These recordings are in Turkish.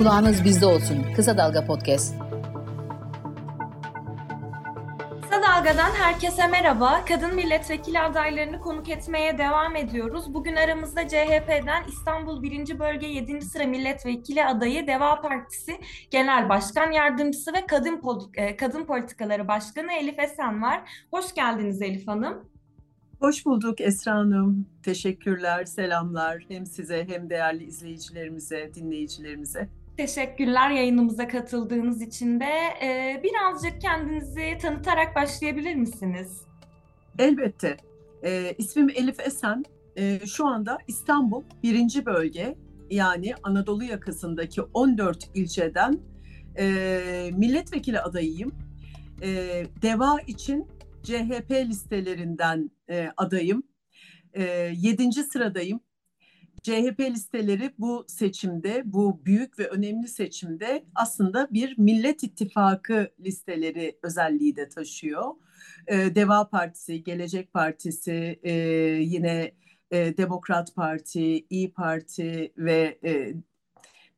Kulağınız bizde olsun. Kısa Dalga Podcast. Kısa Dalga'dan herkese merhaba. Kadın milletvekili adaylarını konuk etmeye devam ediyoruz. Bugün aramızda CHP'den İstanbul 1. Bölge 7. sıra milletvekili adayı Deva Partisi Genel Başkan Yardımcısı ve Kadın, e, Kadın Politikaları Başkanı Elif Esen var. Hoş geldiniz Elif Hanım. Hoş bulduk Esra Hanım. Teşekkürler, selamlar hem size hem değerli izleyicilerimize, dinleyicilerimize. Teşekkürler yayınımıza katıldığınız için de. Ee, birazcık kendinizi tanıtarak başlayabilir misiniz? Elbette. Ee, ismim Elif Esen. Ee, şu anda İstanbul 1. Bölge yani Anadolu yakasındaki 14 ilçeden e, milletvekili adayıyım. E, DEVA için CHP listelerinden e, adayım. E, yedinci sıradayım. CHP listeleri bu seçimde, bu büyük ve önemli seçimde aslında bir Millet İttifakı listeleri özelliği de taşıyor. E, Deva Partisi, Gelecek Partisi, e, yine e, Demokrat Parti, İyi Parti ve e,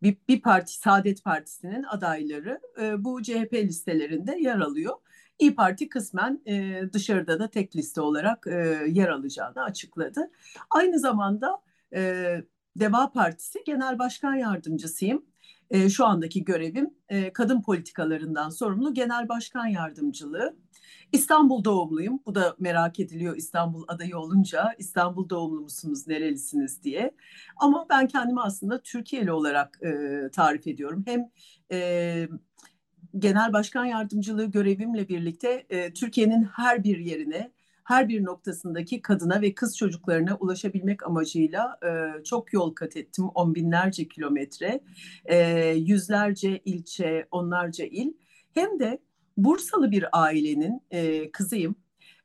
bir, bir parti Saadet Partisi'nin adayları bu CHP listelerinde yer alıyor. İyi Parti kısmen e, dışarıda da tek liste olarak e, yer alacağını açıkladı. Aynı zamanda e, Deva Partisi Genel Başkan Yardımcısıyım. E, şu andaki görevim e, kadın politikalarından sorumlu Genel Başkan Yardımcılığı. İstanbul doğumluyum. Bu da merak ediliyor İstanbul adayı olunca. İstanbul doğumlu musunuz, nerelisiniz diye. Ama ben kendimi aslında Türkiye'li olarak e, tarif ediyorum. Hem e, genel başkan yardımcılığı görevimle birlikte e, Türkiye'nin her bir yerine, her bir noktasındaki kadına ve kız çocuklarına ulaşabilmek amacıyla e, çok yol kat ettim. On binlerce kilometre, e, yüzlerce ilçe, onlarca il. Hem de Bursalı bir ailenin e, kızıyım.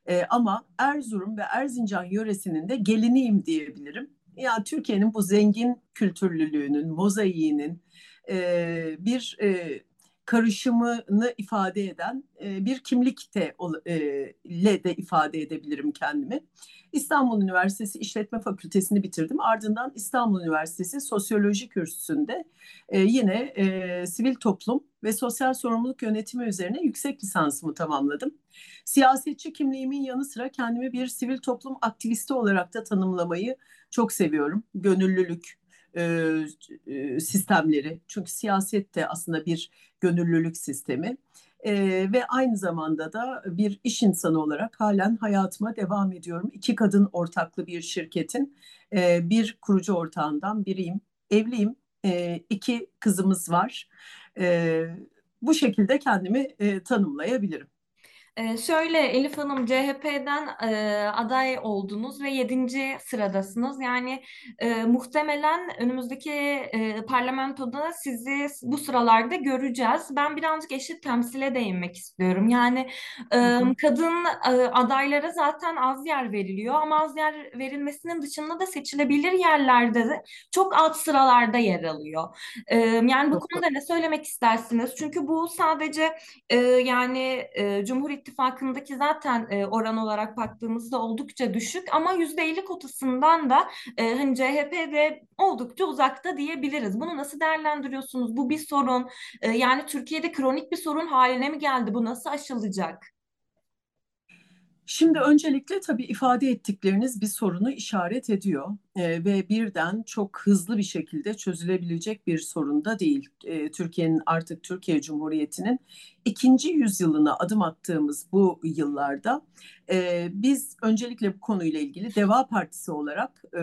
E, ama Erzurum ve Erzincan yöresinin de geliniyim diyebilirim. Yani Türkiye'nin bu zengin kültürlülüğünün, mozaiğinin e, bir e, karışımını ifade eden e, bir kimlik de e, ile de ifade edebilirim kendimi. İstanbul Üniversitesi İşletme Fakültesini bitirdim. Ardından İstanbul Üniversitesi Sosyoloji Kürsüsü'nde e, yine e, sivil toplum ve sosyal sorumluluk yönetimi üzerine yüksek lisansımı tamamladım. Siyasetçi kimliğimin yanı sıra kendimi bir sivil toplum aktivisti olarak da tanımlamayı çok seviyorum. Gönüllülük, e, e, sistemleri. Çünkü siyaset de aslında bir gönüllülük sistemi. E, ve aynı zamanda da bir iş insanı olarak halen hayatıma devam ediyorum. İki kadın ortaklı bir şirketin e, bir kurucu ortağından biriyim. Evliyim, e, iki kızımız var. E, bu şekilde kendimi e, tanımlayabilirim. Ee, şöyle Elif Hanım CHP'den e, aday oldunuz ve yedinci sıradasınız. Yani e, muhtemelen önümüzdeki e, parlamentoda sizi bu sıralarda göreceğiz. Ben birazcık eşit temsile değinmek istiyorum. Yani e, kadın e, adaylara zaten az yer veriliyor ama az yer verilmesinin dışında da seçilebilir yerlerde de çok alt sıralarda yer alıyor. E, yani bu konuda ne söylemek istersiniz? Çünkü bu sadece e, yani e, Cumhur İttifakı'ndaki zaten e, oran olarak baktığımızda oldukça düşük ama %50 kotasından da e, hani CHP'de oldukça uzakta diyebiliriz. Bunu nasıl değerlendiriyorsunuz? Bu bir sorun. E, yani Türkiye'de kronik bir sorun haline mi geldi? Bu nasıl aşılacak? Şimdi öncelikle tabii ifade ettikleriniz bir sorunu işaret ediyor e, ve birden çok hızlı bir şekilde çözülebilecek bir sorun da değil. E, Türkiye'nin artık Türkiye Cumhuriyeti'nin ikinci yüzyılına adım attığımız bu yıllarda e, biz öncelikle bu konuyla ilgili Deva Partisi olarak e,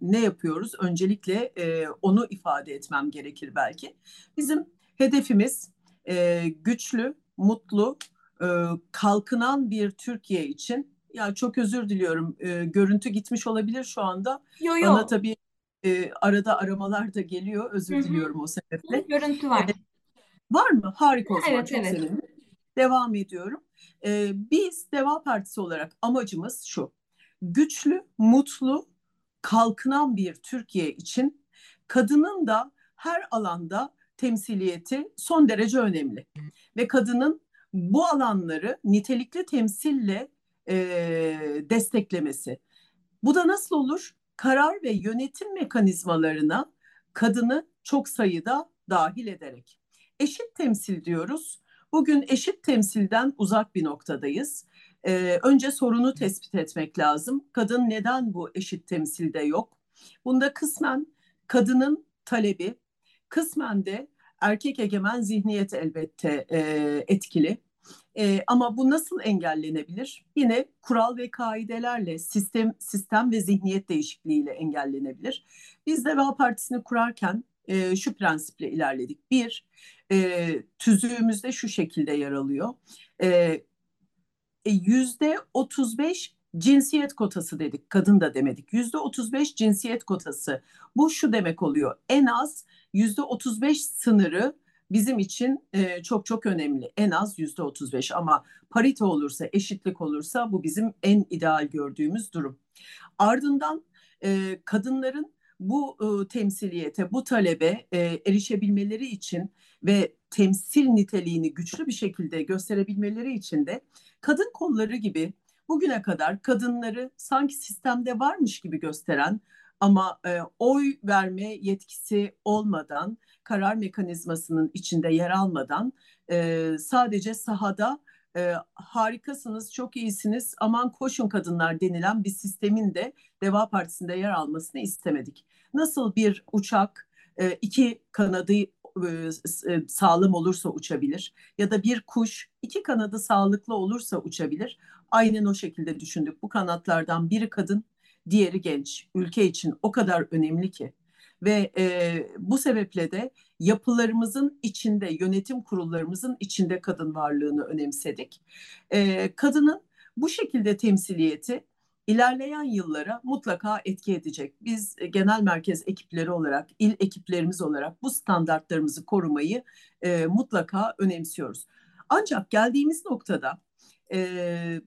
ne yapıyoruz? Öncelikle e, onu ifade etmem gerekir belki. Bizim hedefimiz e, güçlü, mutlu e, kalkınan bir Türkiye için ya çok özür diliyorum e, görüntü gitmiş olabilir şu anda. Yo, yo. Bana tabii e, arada aramalar da geliyor özür Hı-hı. diliyorum o sebeple. Görüntü var. E, var mı? Harika o zaman evet, çok evet. sevindim. Devam ediyorum. E, biz Deva Partisi olarak amacımız şu. Güçlü, mutlu, kalkınan bir Türkiye için kadının da her alanda temsiliyeti son derece önemli. Ve kadının bu alanları nitelikli temsille e, desteklemesi. Bu da nasıl olur? Karar ve yönetim mekanizmalarına kadını çok sayıda dahil ederek. Eşit temsil diyoruz. Bugün eşit temsilden uzak bir noktadayız. Ee, önce sorunu tespit etmek lazım. Kadın neden bu eşit temsilde yok? Bunda kısmen kadının talebi, kısmen de erkek egemen zihniyet elbette e, etkili. E, ama bu nasıl engellenebilir? Yine kural ve kaidelerle, sistem sistem ve zihniyet değişikliğiyle engellenebilir. Biz Deva Partisi'ni kurarken e, şu prensiple ilerledik. Bir, e, tüzüğümüzde şu şekilde yer alıyor. E, yüzde 35 cinsiyet kotası dedik. Kadın da demedik. Yüzde 35 cinsiyet kotası. Bu şu demek oluyor. En az yüzde 35 sınırı bizim için e, çok çok önemli. En az yüzde 35 ama parite olursa, eşitlik olursa bu bizim en ideal gördüğümüz durum. Ardından e, kadınların bu e, temsiliyete, bu talebe e, erişebilmeleri için ve temsil niteliğini güçlü bir şekilde gösterebilmeleri için de kadın kolları gibi bugüne kadar kadınları sanki sistemde varmış gibi gösteren ama e, oy verme yetkisi olmadan, karar mekanizmasının içinde yer almadan e, sadece sahada e, harikasınız, çok iyisiniz, aman koşun kadınlar denilen bir sistemin de Deva Partisi'nde yer almasını istemedik. Nasıl bir uçak e, iki kanadı e, e, sağlam olursa uçabilir ya da bir kuş iki kanadı sağlıklı olursa uçabilir. Aynen o şekilde düşündük. Bu kanatlardan biri kadın, diğeri genç. Ülke için o kadar önemli ki. Ve e, bu sebeple de yapılarımızın içinde, yönetim kurullarımızın içinde kadın varlığını önemsedik. E, kadının bu şekilde temsiliyeti ilerleyen yıllara mutlaka etki edecek. Biz genel merkez ekipleri olarak, il ekiplerimiz olarak bu standartlarımızı korumayı e, mutlaka önemsiyoruz. Ancak geldiğimiz noktada e,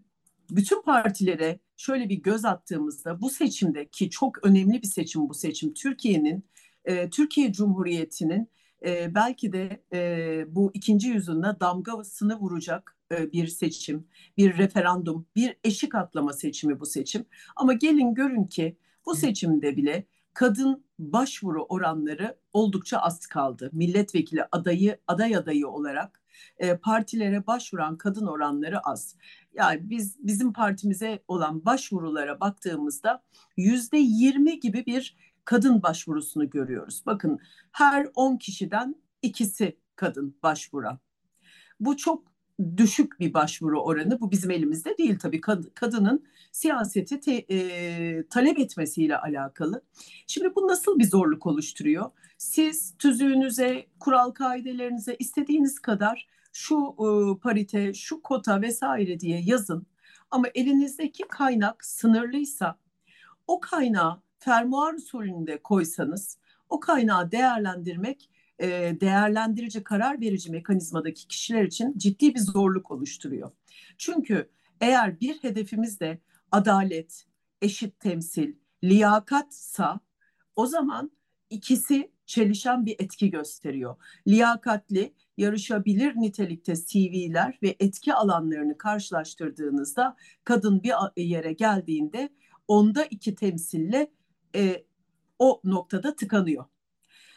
bütün partilere şöyle bir göz attığımızda bu seçimde ki çok önemli bir seçim bu seçim Türkiye'nin e, Türkiye Cumhuriyeti'nin e, belki de e, bu ikinci yüzyılına damgasını vuracak e, bir seçim, bir referandum, bir eşik atlama seçimi bu seçim. Ama gelin görün ki bu seçimde bile kadın başvuru oranları oldukça az kaldı. Milletvekili adayı aday adayı olarak e, partilere başvuran kadın oranları az. Yani biz bizim partimize olan başvurulara baktığımızda yüzde yirmi gibi bir kadın başvurusunu görüyoruz. Bakın her on kişiden ikisi kadın başvuran. Bu çok düşük bir başvuru oranı. Bu bizim elimizde değil tabii. kadının siyaseti te, e, talep etmesiyle alakalı. Şimdi bu nasıl bir zorluk oluşturuyor? Siz tüzüğünüze, kural kaidelerinize istediğiniz kadar şu e, parite, şu kota vesaire diye yazın. Ama elinizdeki kaynak sınırlıysa o kaynağı fermuar usulünde koysanız o kaynağı değerlendirmek e, değerlendirici karar verici mekanizmadaki kişiler için ciddi bir zorluk oluşturuyor. Çünkü eğer bir hedefimiz de adalet, eşit temsil, liyakatsa o zaman ikisi çelişen bir etki gösteriyor. Liyakatli, yarışabilir nitelikte CV'ler ve etki alanlarını karşılaştırdığınızda kadın bir yere geldiğinde onda iki temsille e, o noktada tıkanıyor.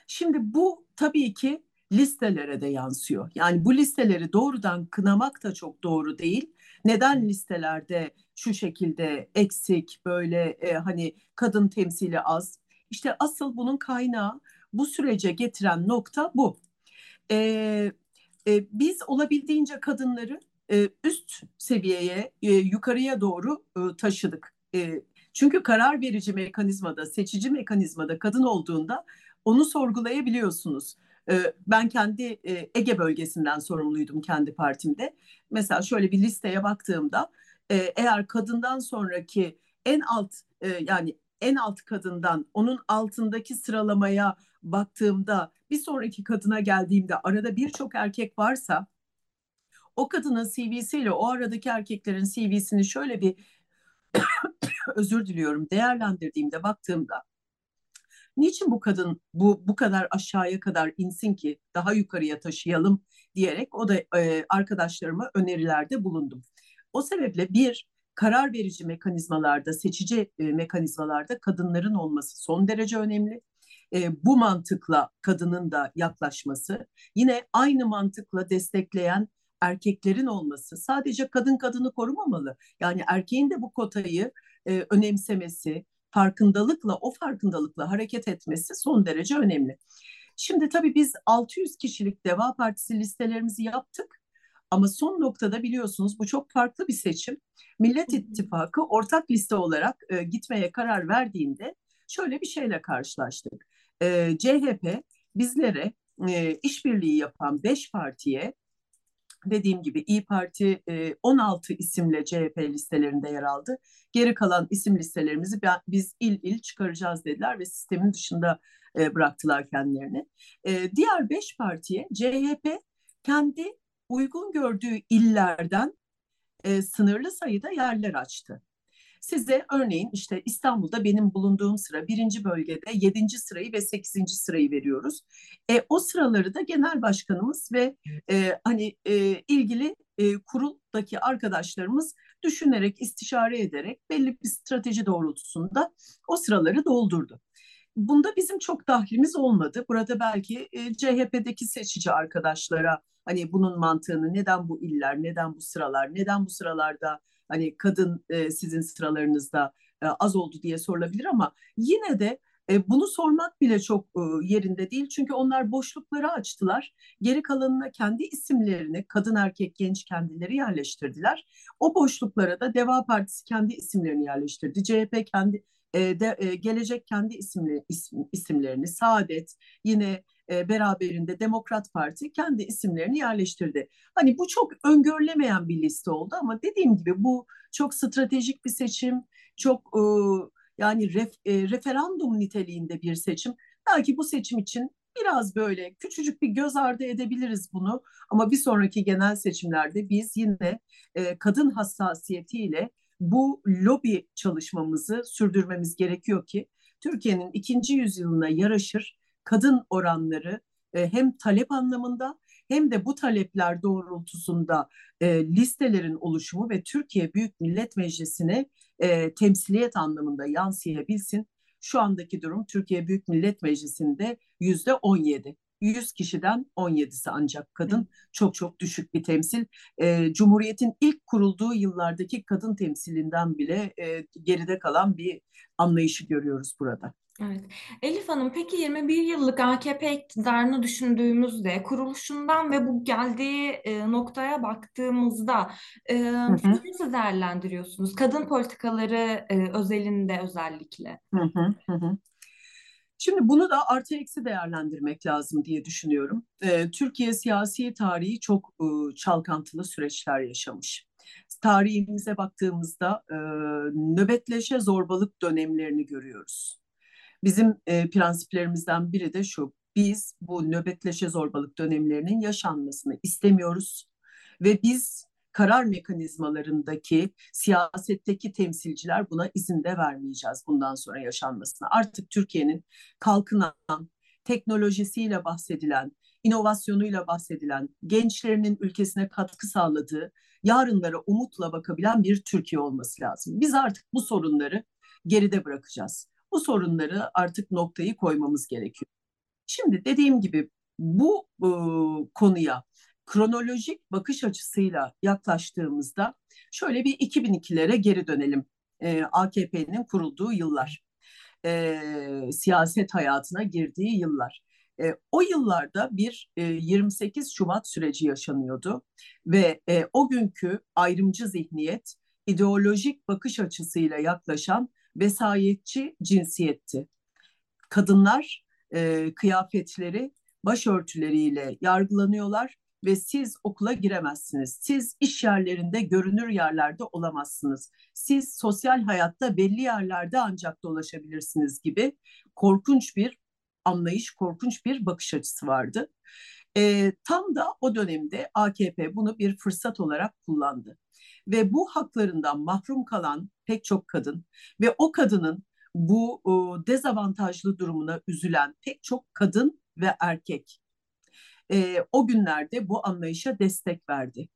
Şimdi bu tabii ki listelere de yansıyor. Yani bu listeleri doğrudan kınamak da çok doğru değil. Neden listelerde şu şekilde eksik böyle e, hani kadın temsili az? İşte asıl bunun kaynağı bu sürece getiren nokta bu. E, e, biz olabildiğince kadınları e, üst seviyeye, e, yukarıya doğru e, taşıdık. E, çünkü karar verici mekanizmada, seçici mekanizmada kadın olduğunda onu sorgulayabiliyorsunuz. E, ben kendi e, Ege bölgesinden sorumluydum kendi partimde. Mesela şöyle bir listeye baktığımda e, eğer kadından sonraki en alt yani en alt kadından onun altındaki sıralamaya baktığımda bir sonraki kadına geldiğimde arada birçok erkek varsa o kadının CV'siyle o aradaki erkeklerin CV'sini şöyle bir özür diliyorum değerlendirdiğimde baktığımda niçin bu kadın bu bu kadar aşağıya kadar insin ki daha yukarıya taşıyalım diyerek o da e, arkadaşlarıma önerilerde bulundum. O sebeple bir karar verici mekanizmalarda, seçici e, mekanizmalarda kadınların olması son derece önemli. E, bu mantıkla kadının da yaklaşması, yine aynı mantıkla destekleyen erkeklerin olması sadece kadın kadını korumamalı. Yani erkeğin de bu kotayı e, önemsemesi, farkındalıkla, o farkındalıkla hareket etmesi son derece önemli. Şimdi tabii biz 600 kişilik Deva Partisi listelerimizi yaptık. Ama son noktada biliyorsunuz bu çok farklı bir seçim. Millet İttifakı ortak liste olarak e, gitmeye karar verdiğinde şöyle bir şeyle karşılaştık. E, CHP bizlere e, işbirliği yapan beş partiye dediğim gibi İyi Parti 16 isimle CHP listelerinde yer aldı. Geri kalan isim listelerimizi biz il il çıkaracağız dediler ve sistemin dışında bıraktılar kendilerini. Diğer beş partiye CHP kendi uygun gördüğü illerden sınırlı sayıda yerler açtı. Size örneğin işte İstanbul'da benim bulunduğum sıra birinci bölgede yedinci sırayı ve sekizinci sırayı veriyoruz. E, o sıraları da genel başkanımız ve e, hani e, ilgili e, kuruldaki arkadaşlarımız düşünerek, istişare ederek belli bir strateji doğrultusunda o sıraları doldurdu. Bunda bizim çok dahlimiz olmadı. Burada belki e, CHP'deki seçici arkadaşlara hani bunun mantığını neden bu iller, neden bu sıralar, neden bu sıralarda hani kadın e, sizin sıralarınızda e, az oldu diye sorulabilir ama yine de e, bunu sormak bile çok e, yerinde değil. Çünkü onlar boşlukları açtılar. Geri kalanına kendi isimlerini kadın erkek genç kendileri yerleştirdiler. O boşluklara da Deva Partisi kendi isimlerini yerleştirdi. CHP kendi e, de, e, gelecek kendi isimli, isim, isimlerini, Saadet yine e, beraberinde Demokrat Parti kendi isimlerini yerleştirdi. Hani bu çok öngörülemeyen bir liste oldu ama dediğim gibi bu çok stratejik bir seçim, çok e, yani ref, e, referandum niteliğinde bir seçim. Belki bu seçim için biraz böyle küçücük bir göz ardı edebiliriz bunu ama bir sonraki genel seçimlerde biz yine kadın hassasiyetiyle bu lobi çalışmamızı sürdürmemiz gerekiyor ki Türkiye'nin ikinci yüzyılına yaraşır kadın oranları e, hem talep anlamında hem de bu talepler doğrultusunda e, listelerin oluşumu ve Türkiye Büyük Millet Meclisi'ne e, temsiliyet anlamında yansıyabilsin. Şu andaki durum Türkiye Büyük Millet Meclisi'nde yüzde 17. 100 kişiden 17'si ancak kadın. Çok çok düşük bir temsil. E, Cumhuriyet'in ilk kurulduğu yıllardaki kadın temsilinden bile e, geride kalan bir anlayışı görüyoruz burada. Evet. Elif Hanım, peki 21 yıllık AKP iktidarını düşündüğümüzde, kuruluşundan ve bu geldiği e, noktaya baktığımızda e, Hı siz nasıl değerlendiriyorsunuz? Kadın politikaları e, özelinde özellikle. hı hı, hı hı. Şimdi bunu da artı eksi değerlendirmek lazım diye düşünüyorum. Ee, Türkiye siyasi tarihi çok e, çalkantılı süreçler yaşamış. Tarihimize baktığımızda e, nöbetleşe zorbalık dönemlerini görüyoruz. Bizim e, prensiplerimizden biri de şu. Biz bu nöbetleşe zorbalık dönemlerinin yaşanmasını istemiyoruz ve biz karar mekanizmalarındaki siyasetteki temsilciler buna izin de vermeyeceğiz bundan sonra yaşanmasına. Artık Türkiye'nin kalkınan, teknolojisiyle bahsedilen, inovasyonuyla bahsedilen, gençlerinin ülkesine katkı sağladığı, yarınlara umutla bakabilen bir Türkiye olması lazım. Biz artık bu sorunları geride bırakacağız. Bu sorunları artık noktayı koymamız gerekiyor. Şimdi dediğim gibi bu e, konuya kronolojik bakış açısıyla yaklaştığımızda şöyle bir 2002'lere geri dönelim. E, AKP'nin kurulduğu yıllar, e, siyaset hayatına girdiği yıllar. E, o yıllarda bir e, 28 Şubat süreci yaşanıyordu ve e, o günkü ayrımcı zihniyet ideolojik bakış açısıyla yaklaşan vesayetçi cinsiyetti. Kadınlar e, kıyafetleri, başörtüleriyle yargılanıyorlar ve siz okula giremezsiniz. Siz iş yerlerinde görünür yerlerde olamazsınız. Siz sosyal hayatta belli yerlerde ancak dolaşabilirsiniz gibi korkunç bir anlayış, korkunç bir bakış açısı vardı. E, tam da o dönemde AKP bunu bir fırsat olarak kullandı. Ve bu haklarından mahrum kalan pek çok kadın ve o kadının bu o, dezavantajlı durumuna üzülen pek çok kadın ve erkek e, o günlerde bu anlayışa destek verdi.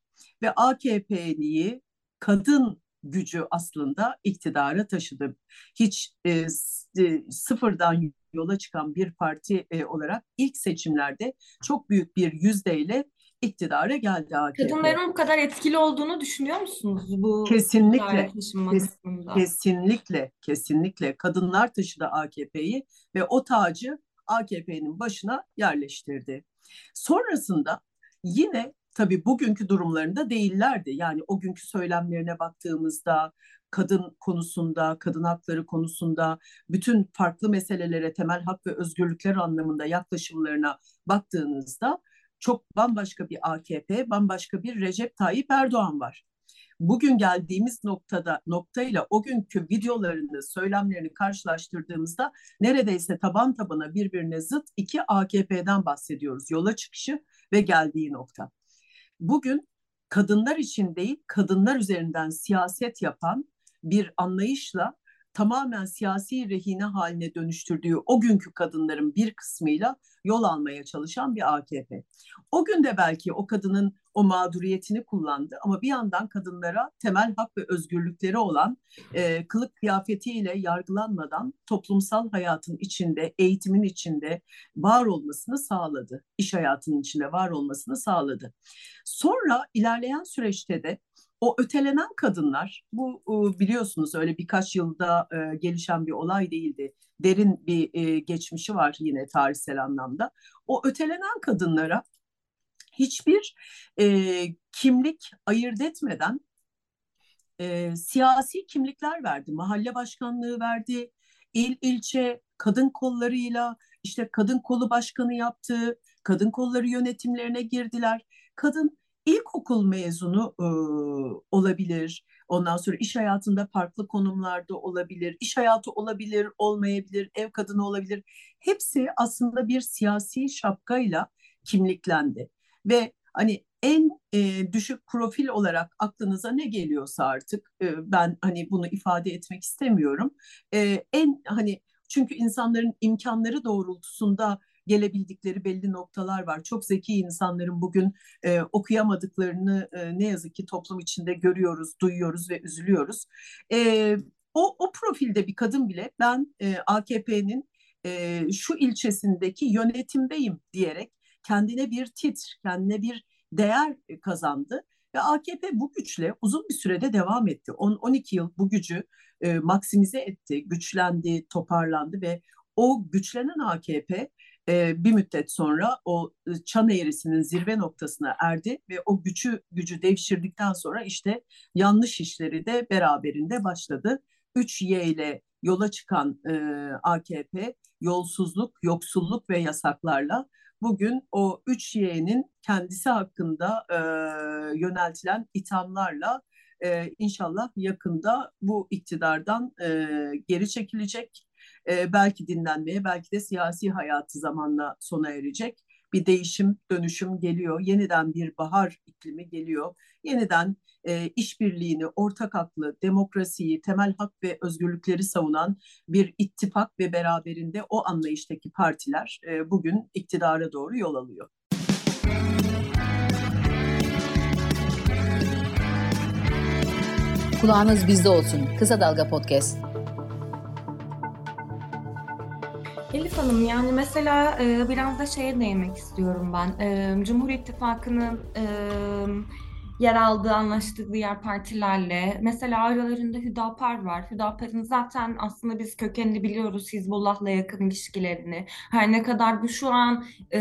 Ve AKP'liyi kadın gücü aslında iktidara taşıdı. Hiç e, sıfırdan yola çıkan bir parti e, olarak ilk seçimlerde çok büyük bir yüzdeyle iktidara geldi AKP. Kadınların bu kadar etkili olduğunu düşünüyor musunuz bu kesinlikle kes, kesinlikle kesinlikle kadınlar taşıdı AKP'yi ve o tacı AKP'nin başına yerleştirdi. Sonrasında yine tabii bugünkü durumlarında değillerdi. Yani o günkü söylemlerine baktığımızda kadın konusunda, kadın hakları konusunda, bütün farklı meselelere, temel hak ve özgürlükler anlamında yaklaşımlarına baktığınızda çok bambaşka bir AKP, bambaşka bir Recep Tayyip Erdoğan var. Bugün geldiğimiz noktada noktayla o günkü videolarını, söylemlerini karşılaştırdığımızda neredeyse taban tabana birbirine zıt iki AKP'den bahsediyoruz. Yola çıkışı ve geldiği nokta. Bugün kadınlar için değil, kadınlar üzerinden siyaset yapan bir anlayışla tamamen siyasi rehine haline dönüştürdüğü o günkü kadınların bir kısmıyla yol almaya çalışan bir AKP. O gün de belki o kadının o mağduriyetini kullandı ama bir yandan kadınlara temel hak ve özgürlükleri olan e, kılık kıyafetiyle yargılanmadan toplumsal hayatın içinde, eğitimin içinde var olmasını sağladı. İş hayatının içinde var olmasını sağladı. Sonra ilerleyen süreçte de o ötelenen kadınlar, bu biliyorsunuz öyle birkaç yılda e, gelişen bir olay değildi. Derin bir e, geçmişi var yine tarihsel anlamda. O ötelenen kadınlara hiçbir e, kimlik ayırt etmeden e, siyasi kimlikler verdi. Mahalle başkanlığı verdi, il ilçe kadın kollarıyla işte kadın kolu başkanı yaptı, kadın kolları yönetimlerine girdiler. Kadın ilkokul mezunu e, olabilir. Ondan sonra iş hayatında farklı konumlarda olabilir. İş hayatı olabilir, olmayabilir, ev kadını olabilir. Hepsi aslında bir siyasi şapkayla kimliklendi. Ve hani en e, düşük profil olarak aklınıza ne geliyorsa artık e, ben hani bunu ifade etmek istemiyorum. E, en hani çünkü insanların imkanları doğrultusunda gelebildikleri belli noktalar var. Çok zeki insanların bugün e, okuyamadıklarını e, ne yazık ki toplum içinde görüyoruz, duyuyoruz ve üzülüyoruz. E, o, o profilde bir kadın bile ben e, AKP'nin e, şu ilçesindeki yönetimdeyim diyerek kendine bir titr, kendine bir değer kazandı. Ve AKP bu güçle uzun bir sürede devam etti. 10-12 yıl bu gücü e, maksimize etti, güçlendi, toparlandı ve o güçlenen AKP e, bir müddet sonra o çan eğrisinin zirve noktasına erdi ve o gücü gücü devşirdikten sonra işte yanlış işleri de beraberinde başladı. 3Y ile yola çıkan e, AKP yolsuzluk, yoksulluk ve yasaklarla bugün o 3Y'nin kendisi hakkında e, yöneltilen ithamlarla e, inşallah yakında bu iktidardan e, geri çekilecek e, belki dinlenmeye, belki de siyasi hayatı zamanla sona erecek. Bir değişim, dönüşüm geliyor. Yeniden bir bahar iklimi geliyor. Yeniden e, işbirliğini, ortak aklı, demokrasiyi, temel hak ve özgürlükleri savunan bir ittifak ve beraberinde o anlayıştaki partiler e, bugün iktidara doğru yol alıyor. Kulağınız bizde olsun. Kısa Dalga Podcast. Elif Hanım yani mesela biraz da şeye değinmek istiyorum ben. E, Cumhur İttifakı'nın yer aldığı, anlaştığı diğer partilerle. Mesela aralarında Hüdapar var. Hüdapar'ın zaten aslında biz kökenini biliyoruz Hizbullah'la yakın ilişkilerini. Her ne kadar bu şu an e,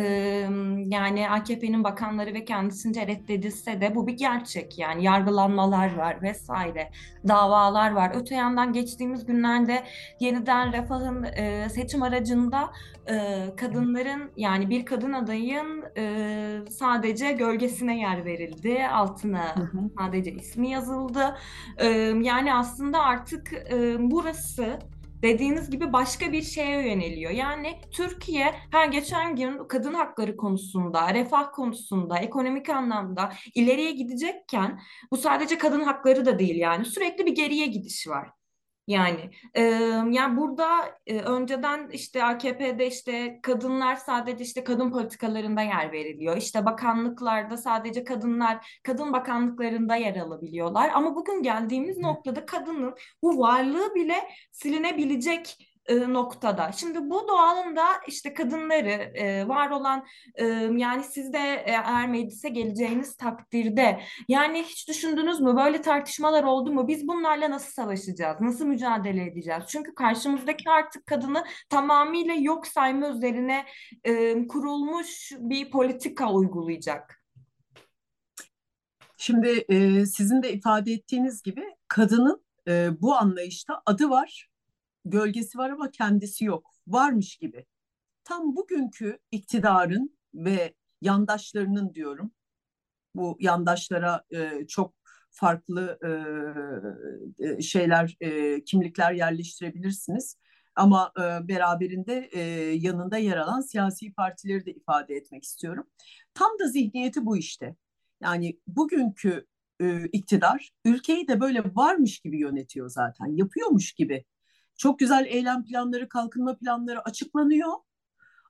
yani AKP'nin bakanları ve kendisince reddedilse de bu bir gerçek. Yani yargılanmalar var vesaire, davalar var. Öte yandan geçtiğimiz günlerde yeniden Refah'ın e, seçim aracında e, kadınların yani bir kadın adayın e, sadece gölgesine yer verildi. Altına hı hı. sadece ismi yazıldı. E, yani aslında artık e, burası dediğiniz gibi başka bir şeye yöneliyor. Yani Türkiye her geçen gün kadın hakları konusunda, refah konusunda, ekonomik anlamda ileriye gidecekken bu sadece kadın hakları da değil yani sürekli bir geriye gidiş var. Yani e, yani burada e, önceden işte AKP'de işte kadınlar sadece işte kadın politikalarında yer veriliyor. İşte bakanlıklarda sadece kadınlar kadın bakanlıklarında yer alabiliyorlar. Ama bugün geldiğimiz noktada kadının bu varlığı bile silinebilecek e, noktada. Şimdi bu doğanında işte kadınları e, var olan e, yani siz de eğer meclise geleceğiniz takdirde yani hiç düşündünüz mü böyle tartışmalar oldu mu? Biz bunlarla nasıl savaşacağız? Nasıl mücadele edeceğiz? Çünkü karşımızdaki artık kadını tamamıyla yok sayma üzerine e, kurulmuş bir politika uygulayacak. Şimdi e, sizin de ifade ettiğiniz gibi kadının e, bu anlayışta adı var, gölgesi var ama kendisi yok. Varmış gibi. Tam bugünkü iktidarın ve yandaşlarının diyorum, bu yandaşlara e, çok farklı e, e, şeyler, e, kimlikler yerleştirebilirsiniz. Ama e, beraberinde e, yanında yer alan siyasi partileri de ifade etmek istiyorum. Tam da zihniyeti bu işte. Yani bugünkü e, iktidar ülkeyi de böyle varmış gibi yönetiyor zaten, yapıyormuş gibi. Çok güzel eylem planları, kalkınma planları açıklanıyor.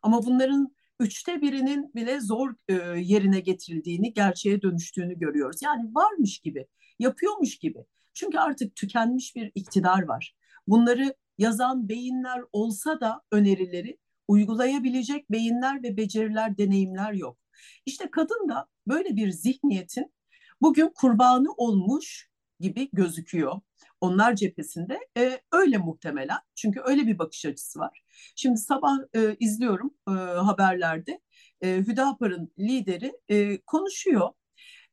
Ama bunların üçte birinin bile zor e, yerine getirildiğini, gerçeğe dönüştüğünü görüyoruz. Yani varmış gibi, yapıyormuş gibi. Çünkü artık tükenmiş bir iktidar var. Bunları yazan beyinler olsa da önerileri uygulayabilecek beyinler ve beceriler, deneyimler yok. İşte kadın da böyle bir zihniyetin bugün kurbanı olmuş gibi gözüküyor. Onlar cephesinde e, öyle muhtemelen çünkü öyle bir bakış açısı var. Şimdi sabah e, izliyorum e, haberlerde e, Hüdapar'ın lideri e, konuşuyor.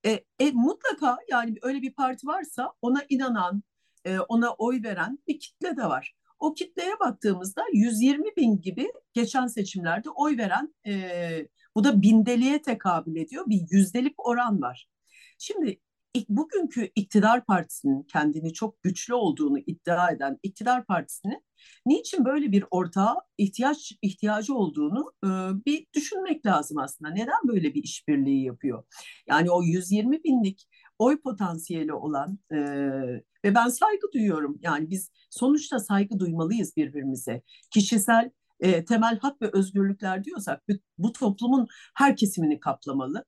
E, e, mutlaka yani öyle bir parti varsa ona inanan, e, ona oy veren bir kitle de var. O kitleye baktığımızda 120 bin gibi geçen seçimlerde oy veren e, bu da bindeliğe tekabül ediyor. Bir yüzdelik oran var. Şimdi bugünkü iktidar partisinin kendini çok güçlü olduğunu iddia eden iktidar partisinin niçin böyle bir ortağa ihtiyaç ihtiyacı olduğunu e, bir düşünmek lazım aslında. Neden böyle bir işbirliği yapıyor? Yani o 120 binlik oy potansiyeli olan e, ve ben saygı duyuyorum. Yani biz sonuçta saygı duymalıyız birbirimize. Kişisel e, temel hak ve özgürlükler diyorsak bu toplumun her kesimini kaplamalı.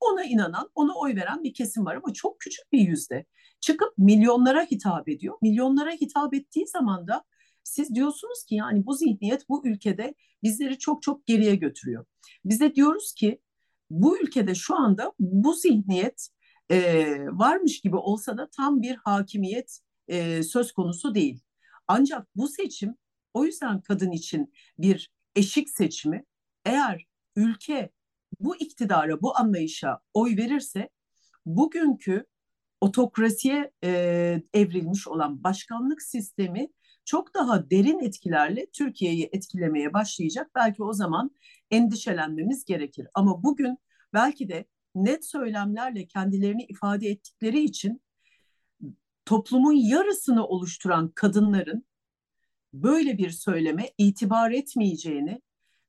Ona inanan, ona oy veren bir kesim var ama çok küçük bir yüzde. Çıkıp milyonlara hitap ediyor. Milyonlara hitap ettiği zaman da siz diyorsunuz ki yani bu zihniyet bu ülkede bizleri çok çok geriye götürüyor. Biz de diyoruz ki bu ülkede şu anda bu zihniyet e, varmış gibi olsa da tam bir hakimiyet e, söz konusu değil. Ancak bu seçim o yüzden kadın için bir eşik seçimi eğer ülke bu iktidara, bu anlayışa oy verirse bugünkü otokrasiye e, evrilmiş olan başkanlık sistemi çok daha derin etkilerle Türkiye'yi etkilemeye başlayacak. Belki o zaman endişelenmemiz gerekir. Ama bugün belki de net söylemlerle kendilerini ifade ettikleri için toplumun yarısını oluşturan kadınların böyle bir söyleme itibar etmeyeceğini,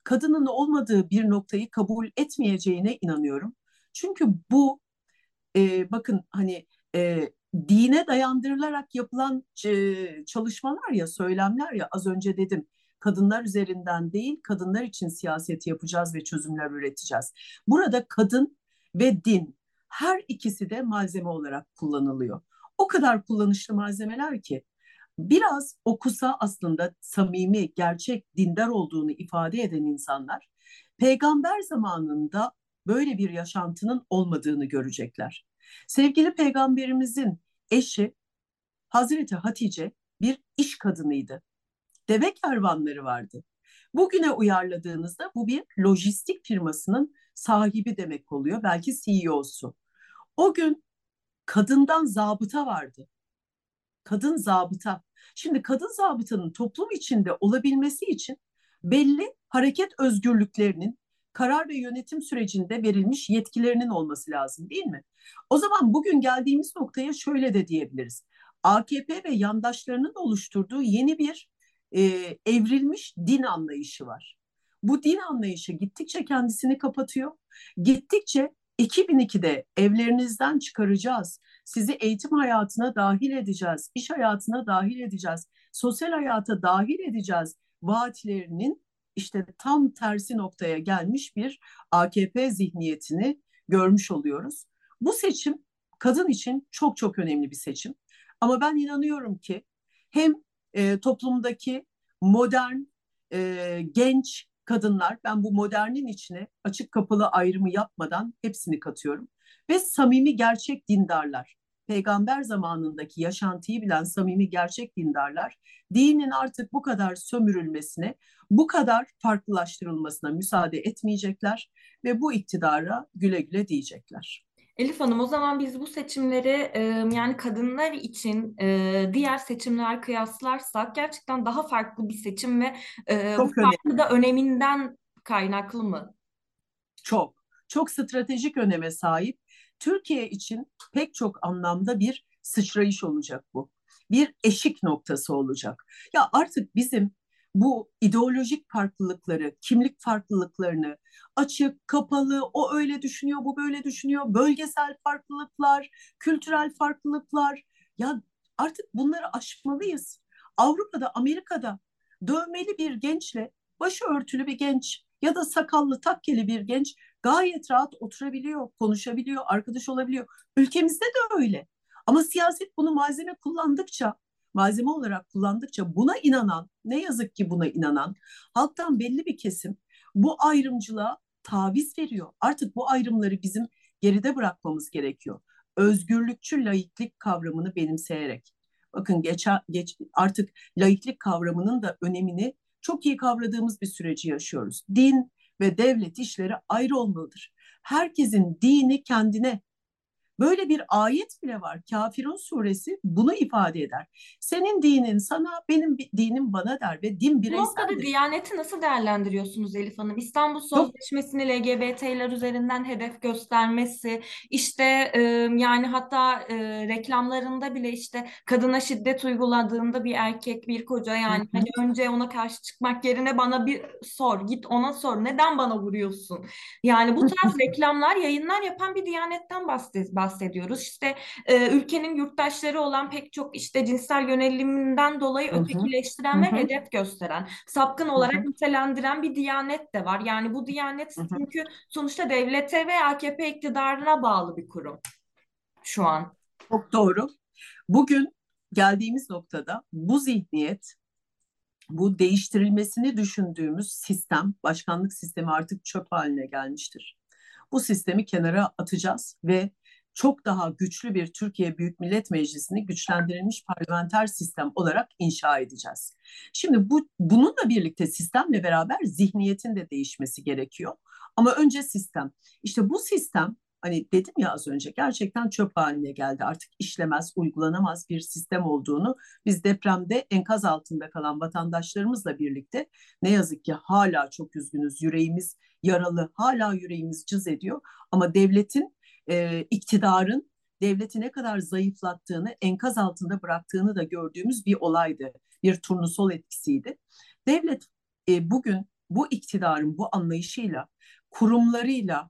kadının olmadığı bir noktayı kabul etmeyeceğine inanıyorum. Çünkü bu e, bakın hani e, dine dayandırılarak yapılan e, çalışmalar ya, söylemler ya az önce dedim kadınlar üzerinden değil, kadınlar için siyaset yapacağız ve çözümler üreteceğiz. Burada kadın ve din her ikisi de malzeme olarak kullanılıyor. O kadar kullanışlı malzemeler ki biraz okusa aslında samimi, gerçek, dindar olduğunu ifade eden insanlar peygamber zamanında böyle bir yaşantının olmadığını görecekler. Sevgili peygamberimizin eşi Hazreti Hatice bir iş kadınıydı. Deve kervanları vardı. Bugüne uyarladığınızda bu bir lojistik firmasının sahibi demek oluyor. Belki CEO'su. O gün kadından zabıta vardı. Kadın zabıta. Şimdi kadın zabıtanın toplum içinde olabilmesi için belli hareket özgürlüklerinin karar ve yönetim sürecinde verilmiş yetkilerinin olması lazım değil mi? O zaman bugün geldiğimiz noktaya şöyle de diyebiliriz. AKP ve yandaşlarının oluşturduğu yeni bir e, evrilmiş din anlayışı var. Bu din anlayışı gittikçe kendisini kapatıyor. Gittikçe 2002'de evlerinizden çıkaracağız. Sizi eğitim hayatına dahil edeceğiz, iş hayatına dahil edeceğiz, sosyal hayata dahil edeceğiz vaatlerinin işte tam tersi noktaya gelmiş bir AKP zihniyetini görmüş oluyoruz. Bu seçim kadın için çok çok önemli bir seçim. Ama ben inanıyorum ki hem e, toplumdaki modern, e, genç kadınlar. Ben bu modernin içine açık kapalı ayrımı yapmadan hepsini katıyorum. Ve samimi gerçek dindarlar. Peygamber zamanındaki yaşantıyı bilen samimi gerçek dindarlar dinin artık bu kadar sömürülmesine, bu kadar farklılaştırılmasına müsaade etmeyecekler ve bu iktidara güle güle diyecekler. Elif Hanım o zaman biz bu seçimleri e, yani kadınlar için e, diğer seçimler kıyaslarsak gerçekten daha farklı bir seçim ve e, bu Çok farklı önemli. da öneminden kaynaklı mı? Çok, çok stratejik öneme sahip. Türkiye için pek çok anlamda bir sıçrayış olacak bu. Bir eşik noktası olacak. Ya artık bizim bu ideolojik farklılıkları, kimlik farklılıklarını açık, kapalı, o öyle düşünüyor, bu böyle düşünüyor, bölgesel farklılıklar, kültürel farklılıklar. Ya artık bunları aşmalıyız. Avrupa'da, Amerika'da dövmeli bir gençle başı örtülü bir genç ya da sakallı takkeli bir genç gayet rahat oturabiliyor, konuşabiliyor, arkadaş olabiliyor. Ülkemizde de öyle. Ama siyaset bunu malzeme kullandıkça, malzeme olarak kullandıkça buna inanan, ne yazık ki buna inanan halktan belli bir kesim bu ayrımcılığa taviz veriyor. Artık bu ayrımları bizim geride bırakmamız gerekiyor. Özgürlükçü laiklik kavramını benimseyerek. Bakın geç, geç artık laiklik kavramının da önemini çok iyi kavradığımız bir süreci yaşıyoruz. Din ve devlet işleri ayrı olmalıdır. Herkesin dini kendine Böyle bir ayet bile var. Kafirun suresi bunu ifade eder. Senin dinin sana, benim dinim bana der ve din Bu noktada bireyseldir. Diyaneti nasıl değerlendiriyorsunuz Elif Hanım? İstanbul Sözleşmesi'ni LGBT'ler üzerinden hedef göstermesi, işte e, yani hatta e, reklamlarında bile işte kadına şiddet uyguladığında bir erkek, bir koca yani hani önce ona karşı çıkmak yerine bana bir sor, git ona sor. Neden bana vuruyorsun? Yani bu tarz reklamlar, yayınlar yapan bir Diyanetten bahsed- bahsediyoruz. İşte e, ülkenin yurttaşları olan pek çok işte cinsel yöneliminden dolayı Hı hı. ötekileştiren Hı ve hedef gösteren, sapkın Hı olarak nitelendiren bir diyanet de var. Yani bu diyanet Hı hı. çünkü sonuçta devlete ve AKP iktidarına bağlı bir kurum şu an. Çok doğru. Bugün geldiğimiz noktada bu zihniyet, bu değiştirilmesini düşündüğümüz sistem, başkanlık sistemi artık çöp haline gelmiştir. Bu sistemi kenara atacağız ve çok daha güçlü bir Türkiye Büyük Millet Meclisi'ni güçlendirilmiş parlamenter sistem olarak inşa edeceğiz. Şimdi bu bununla birlikte sistemle beraber zihniyetin de değişmesi gerekiyor. Ama önce sistem. İşte bu sistem hani dedim ya az önce gerçekten çöp haline geldi. Artık işlemez, uygulanamaz bir sistem olduğunu biz depremde enkaz altında kalan vatandaşlarımızla birlikte ne yazık ki hala çok üzgünüz. Yüreğimiz yaralı, hala yüreğimiz cız ediyor. Ama devletin, e, iktidarın devleti ne kadar zayıflattığını, enkaz altında bıraktığını da gördüğümüz bir olaydı. Bir turnusol etkisiydi. Devlet e, bugün bu iktidarın bu anlayışıyla, kurumlarıyla,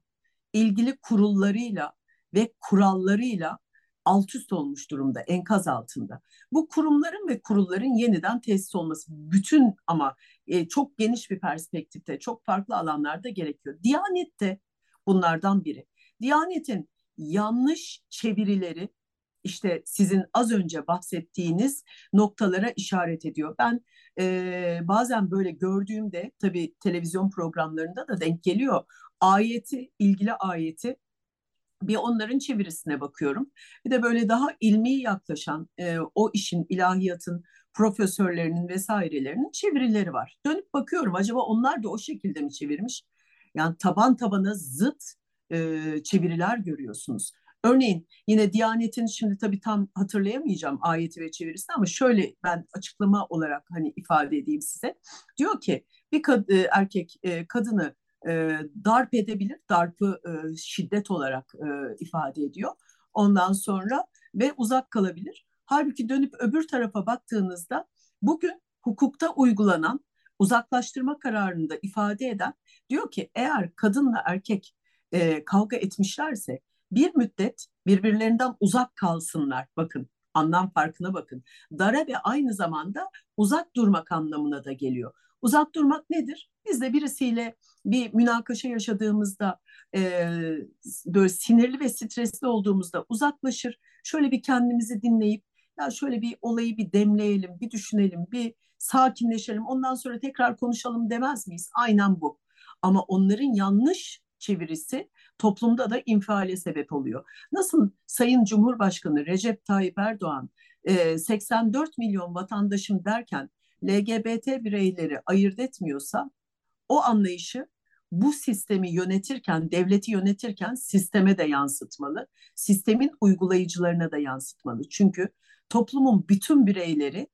ilgili kurullarıyla ve kurallarıyla alt üst olmuş durumda, enkaz altında. Bu kurumların ve kurulların yeniden tesis olması bütün ama e, çok geniş bir perspektifte, çok farklı alanlarda gerekiyor. Diyanet de bunlardan biri. Diyanetin yanlış çevirileri işte sizin az önce bahsettiğiniz noktalara işaret ediyor. Ben e, bazen böyle gördüğümde tabii televizyon programlarında da denk geliyor. Ayeti, ilgili ayeti bir onların çevirisine bakıyorum. Bir de böyle daha ilmi yaklaşan e, o işin, ilahiyatın profesörlerinin vesairelerinin çevirileri var. Dönüp bakıyorum acaba onlar da o şekilde mi çevirmiş? Yani taban tabana zıt e, çeviriler görüyorsunuz. Örneğin yine Diyanet'in şimdi tabii tam hatırlayamayacağım ayeti ve çevirisini ama şöyle ben açıklama olarak hani ifade edeyim size. Diyor ki bir kad erkek e, kadını e, darp edebilir. Darpı e, şiddet olarak e, ifade ediyor. Ondan sonra ve uzak kalabilir. Halbuki dönüp öbür tarafa baktığınızda bugün hukukta uygulanan uzaklaştırma kararını da ifade eden diyor ki eğer kadınla erkek e, kavga etmişlerse bir müddet birbirlerinden uzak kalsınlar. Bakın anlam farkına bakın. Darabe aynı zamanda uzak durmak anlamına da geliyor. Uzak durmak nedir? Biz de birisiyle bir münakaşa yaşadığımızda e, böyle sinirli ve stresli olduğumuzda uzaklaşır. Şöyle bir kendimizi dinleyip ya şöyle bir olayı bir demleyelim, bir düşünelim, bir sakinleşelim, ondan sonra tekrar konuşalım demez miyiz? Aynen bu. Ama onların yanlış çevirisi toplumda da infiale sebep oluyor. Nasıl Sayın Cumhurbaşkanı Recep Tayyip Erdoğan 84 e, milyon vatandaşım derken LGBT bireyleri ayırt etmiyorsa o anlayışı bu sistemi yönetirken, devleti yönetirken sisteme de yansıtmalı. Sistemin uygulayıcılarına da yansıtmalı. Çünkü toplumun bütün bireyleri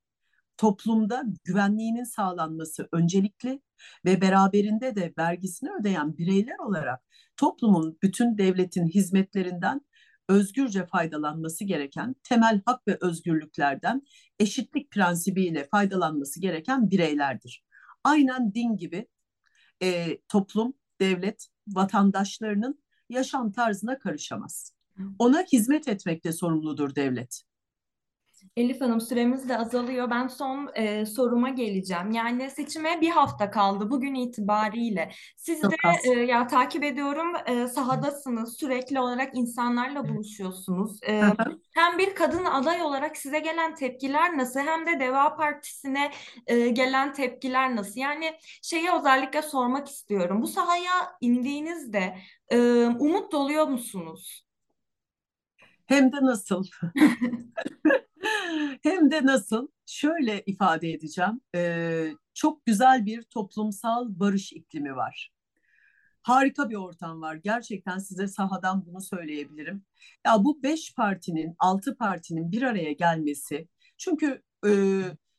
toplumda güvenliğinin sağlanması öncelikli ve beraberinde de vergisini ödeyen bireyler olarak toplumun bütün devletin hizmetlerinden özgürce faydalanması gereken temel hak ve özgürlüklerden eşitlik prensibiyle faydalanması gereken bireylerdir. Aynen din gibi e, toplum, devlet, vatandaşlarının yaşam tarzına karışamaz. Ona hizmet etmekte sorumludur devlet. Elif Hanım süremiz de azalıyor. Ben son e, soruma geleceğim. Yani seçime bir hafta kaldı bugün itibariyle. Siz de e, ya takip ediyorum e, sahadasınız. Sürekli olarak insanlarla buluşuyorsunuz. E, hem bir kadın aday olarak size gelen tepkiler nasıl hem de Deva Partisi'ne e, gelen tepkiler nasıl? Yani şeyi özellikle sormak istiyorum. Bu sahaya indiğinizde e, umut doluyor musunuz? Hem de nasıl? Hem de nasıl? Şöyle ifade edeceğim. Ee, çok güzel bir toplumsal barış iklimi var. Harika bir ortam var. Gerçekten size sahadan bunu söyleyebilirim. Ya bu beş partinin, altı partinin bir araya gelmesi. Çünkü e,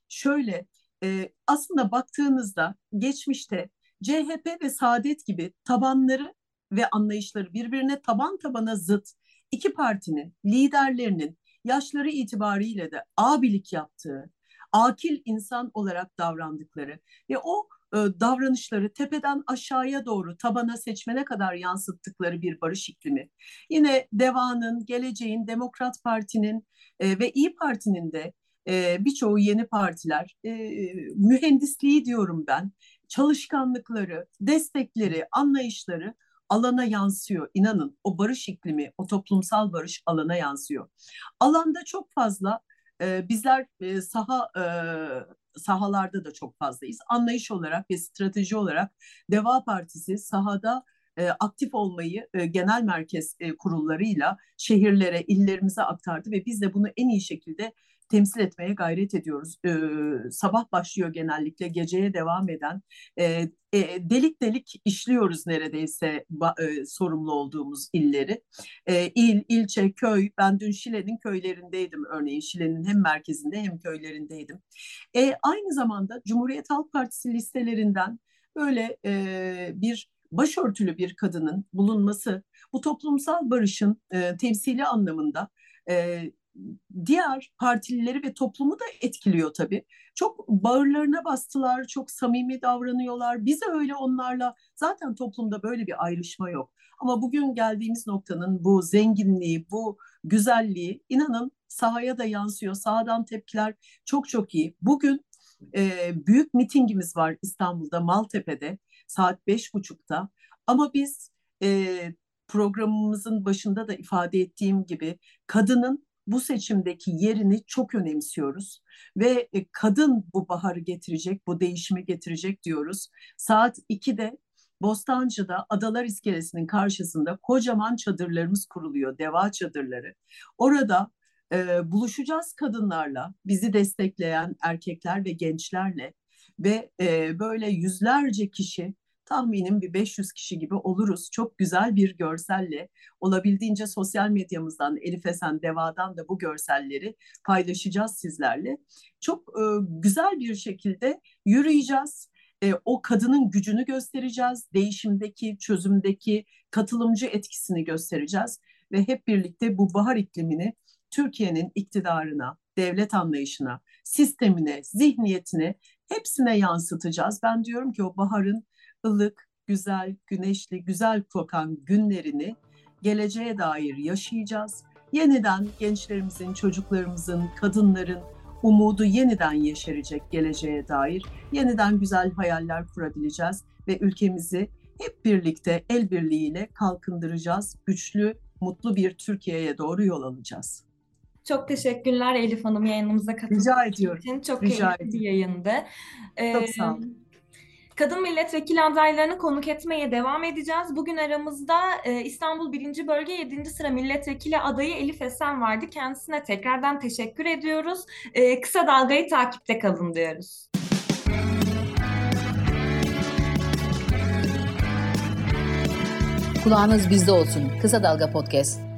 şöyle e, aslında baktığınızda geçmişte CHP ve Saadet gibi tabanları ve anlayışları birbirine taban tabana zıt iki partinin liderlerinin yaşları itibariyle de abilik yaptığı, akil insan olarak davrandıkları ve o e, davranışları tepeden aşağıya doğru tabana seçmene kadar yansıttıkları bir barış iklimi. Yine Deva'nın, Geleceğin, Demokrat Parti'nin e, ve İyi Parti'nin de e, birçoğu yeni partiler e, mühendisliği diyorum ben çalışkanlıkları, destekleri, anlayışları alana yansıyor. İnanın o barış iklimi, o toplumsal barış alana yansıyor. Alanda çok fazla e, bizler e, saha e, sahalarda da çok fazlayız. Anlayış olarak ve strateji olarak Deva Partisi sahada e, aktif olmayı e, genel merkez e, kurullarıyla şehirlere, illerimize aktardı ve biz de bunu en iyi şekilde temsil etmeye gayret ediyoruz. E, sabah başlıyor genellikle geceye devam eden e, e, delik delik işliyoruz neredeyse e, sorumlu olduğumuz illeri. E, il, ilçe, köy. Ben dün Şile'nin köylerindeydim örneğin. Şile'nin hem merkezinde hem köylerindeydim. E, aynı zamanda Cumhuriyet Halk Partisi listelerinden böyle e, bir başörtülü bir kadının bulunması bu toplumsal barışın e, temsili anlamında e, diğer partilileri ve toplumu da etkiliyor tabii. Çok bağırlarına bastılar, çok samimi davranıyorlar. Biz de öyle onlarla zaten toplumda böyle bir ayrışma yok. Ama bugün geldiğimiz noktanın bu zenginliği, bu güzelliği inanın sahaya da yansıyor. Sahadan tepkiler çok çok iyi. Bugün e, büyük mitingimiz var İstanbul'da, Maltepe'de saat beş buçukta. Ama biz e, programımızın başında da ifade ettiğim gibi kadının bu seçimdeki yerini çok önemsiyoruz ve e, kadın bu baharı getirecek, bu değişimi getirecek diyoruz. Saat 2'de Bostancı'da Adalar İskelesi'nin karşısında kocaman çadırlarımız kuruluyor, deva çadırları. Orada e, buluşacağız kadınlarla, bizi destekleyen erkekler ve gençlerle ve e, böyle yüzlerce kişi tahminim bir 500 kişi gibi oluruz. Çok güzel bir görselle olabildiğince sosyal medyamızdan Elif Esen Deva'dan da bu görselleri paylaşacağız sizlerle. Çok e, güzel bir şekilde yürüyeceğiz. E, o kadının gücünü göstereceğiz. Değişimdeki, çözümdeki katılımcı etkisini göstereceğiz. Ve hep birlikte bu bahar iklimini Türkiye'nin iktidarına, devlet anlayışına, sistemine, zihniyetine hepsine yansıtacağız. Ben diyorum ki o baharın ılık, güzel, güneşli, güzel kokan günlerini geleceğe dair yaşayacağız. Yeniden gençlerimizin, çocuklarımızın, kadınların umudu yeniden yeşerecek geleceğe dair. Yeniden güzel hayaller kurabileceğiz ve ülkemizi hep birlikte el birliğiyle kalkındıracağız. Güçlü, mutlu bir Türkiye'ye doğru yol alacağız. Çok teşekkürler Elif Hanım yayınımıza katıldığınız ediyorum. için. Çok Rica keyifli bir yayındı. Çok Ee, sağ olun. Kadın milletvekili adaylarını konuk etmeye devam edeceğiz. Bugün aramızda e, İstanbul 1. Bölge 7. sıra milletvekili adayı Elif Esen vardı. Kendisine tekrardan teşekkür ediyoruz. E, kısa dalgayı takipte kalın diyoruz. Kulağınız bizde olsun. Kısa Dalga Podcast.